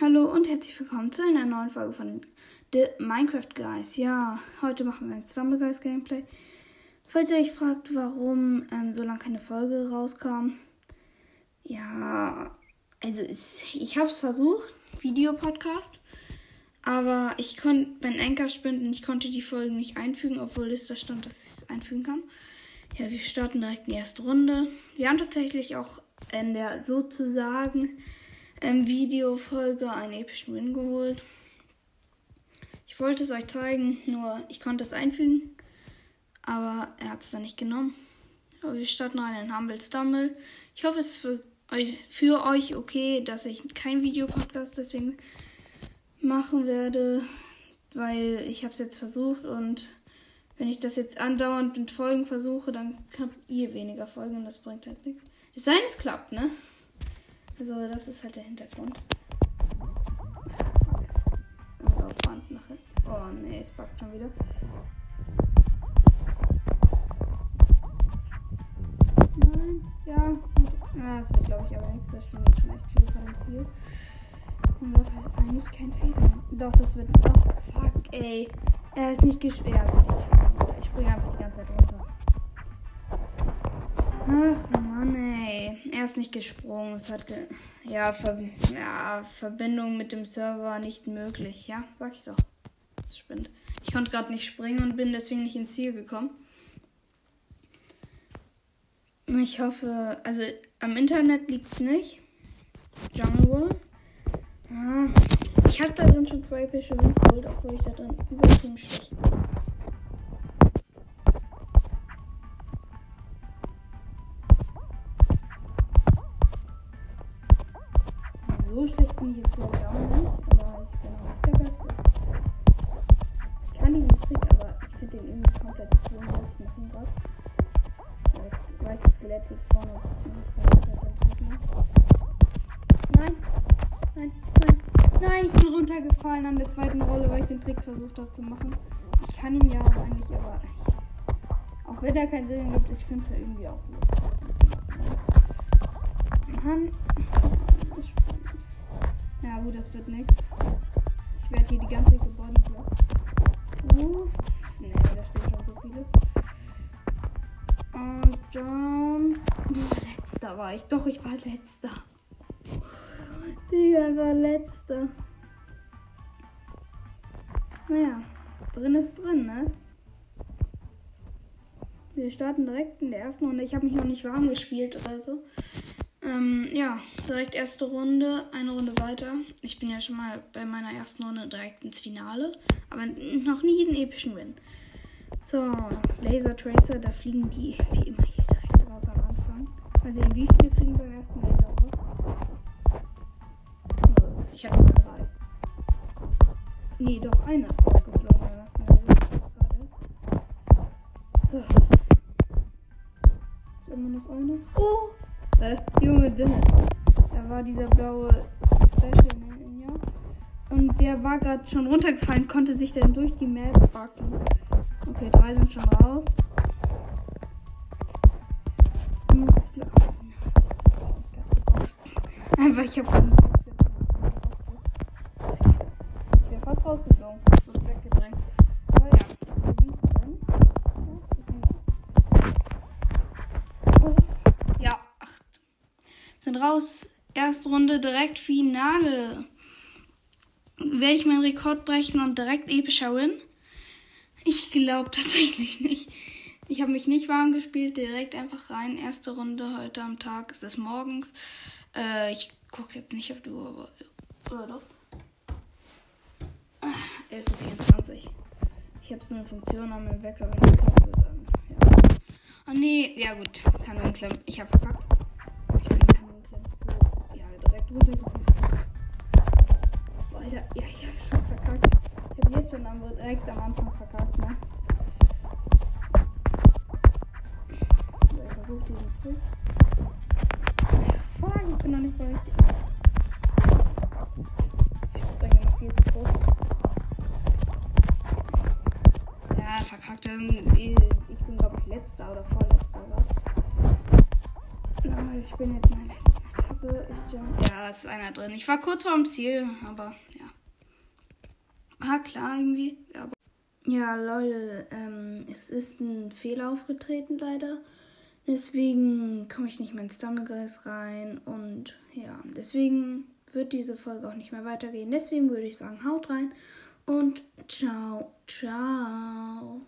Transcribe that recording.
Hallo und herzlich willkommen zu einer neuen Folge von The Minecraft Guys. Ja, heute machen wir ein Stumble Guys Gameplay. Falls ihr euch fragt, warum ähm, so lange keine Folge rauskam. Ja, also es, ich habe es versucht, Videopodcast. Aber ich konnte, mein Anker und ich konnte die Folgen nicht einfügen, obwohl es da stand, dass ich es einfügen kann. Ja, wir starten direkt in die erste Runde. Wir haben tatsächlich auch in der sozusagen ähm, Videofolge einen epischen Win geholt. Ich wollte es euch zeigen, nur ich konnte es einfügen, aber er hat es dann nicht genommen. Aber wir starten rein in Humble Stumble. Ich hoffe, es ist für euch, für euch okay, dass ich kein Videopodcast deswegen machen werde, weil ich habe es jetzt versucht und wenn ich das jetzt andauernd mit Folgen versuche, dann habt ihr weniger Folgen und das bringt halt nichts. Es sei denn, es klappt, ne? Also das ist halt der Hintergrund. Band mache. Oh nee, es packt schon wieder. Nein, ja. Ja, das wird glaube ich aber nichts. Da stehen jetzt schon echt viele Ziel. Und wird halt eigentlich kein Fehler. Doch, das wird. Oh, fuck, ey. Er ist nicht geschwert. Ich springe einfach die ganze Zeit runter. Ach Mann, ey. Er ist nicht gesprungen. Es hat ge ja, Ver ja, Verbindung mit dem Server nicht möglich. Ja, sag ich doch. Das spinnt. Ich konnte gerade nicht springen und bin deswegen nicht ins Ziel gekommen. Ich hoffe, also am Internet liegt es nicht. Jungle. Ah, ich habe da drin schon zwei Fische geholt, obwohl ich da drin übertrieben schlecht bin. Bin glaube ich auch nicht, aber ich bin auch der Beste. Ich kann diesen Trick, aber ich finde den irgendwie komplett sinnlos. Ich mache ihn gerade. Das weiße Skelett liegt vorne. Nein, nein, nein, nein, ich bin runtergefallen an der zweiten Rolle, weil ich den Trick versucht habe zu machen. Ich kann ihn ja eigentlich, aber ich, auch wenn er keinen Sinn gibt, ich finde es ja irgendwie auch lustig. Mann. Ja gut, das wird nichts. Ich werde hier die ganze Zeit gebodyblockt. Uh, nee, da stehen schon so viele. Und John. Oh, letzter war ich. Doch, ich war letzter. Digga, war letzter. Naja, drin ist drin, ne? Wir starten direkt in der ersten Runde. Ich habe mich noch nicht warm gespielt oder so. Ähm, ja, direkt erste Runde, eine Runde weiter. Ich bin ja schon mal bei meiner ersten Runde direkt ins Finale, aber noch nie einen epischen Win. So, Laser Tracer, da fliegen die wie immer hier direkt raus am Anfang. Mal sehen, wie viele fliegen beim ersten Laser raus. Oh, ich habe nur drei. Nee, doch einer ist rausgeflogen beim ersten Laser. So. Ist immer noch einer. Äh, Junge, Dinne. Da war dieser blaue Special, ne? Ja. Und der war gerade schon runtergefallen, konnte sich dann durch die Map backen. Okay, drei sind schon raus. Einfach, ich hab. Raus. Erste Runde direkt Finale. Werde ich meinen Rekord brechen und direkt epischer Win? Ich glaube tatsächlich nicht. Ich habe mich nicht warm gespielt, direkt einfach rein. Erste Runde heute am Tag. Es ist morgens. Äh, ich gucke jetzt nicht auf die Uhr, aber. Oder doch? 11.24 Uhr. Ich habe so eine Funktion meinem Wecker, wenn ich dann. Ja. Oh nee, ja gut. Kanonenklemmen. Ich habe verkackt. Runtergepustet. Alter, ja, ich habe schon verkackt. Ich habe jetzt schon am, direkt am Anfang verkackt, ne? So, ich versuche diesen Trick. Fuck, ich bin noch nicht bei richtig. Ich springe noch viel zu groß. Ja, verkackt. Ich bin, glaube ich, letzter oder vorletzter, was? Aber ich bin jetzt mein letzter. Ja. Ja, ist einer drin. Ich war kurz vorm Ziel, aber ja. War klar irgendwie. Aber ja, Leute, ähm, es ist ein Fehler aufgetreten leider. Deswegen komme ich nicht mehr ins Stumblegeist rein und ja, deswegen wird diese Folge auch nicht mehr weitergehen. Deswegen würde ich sagen, haut rein und ciao, ciao.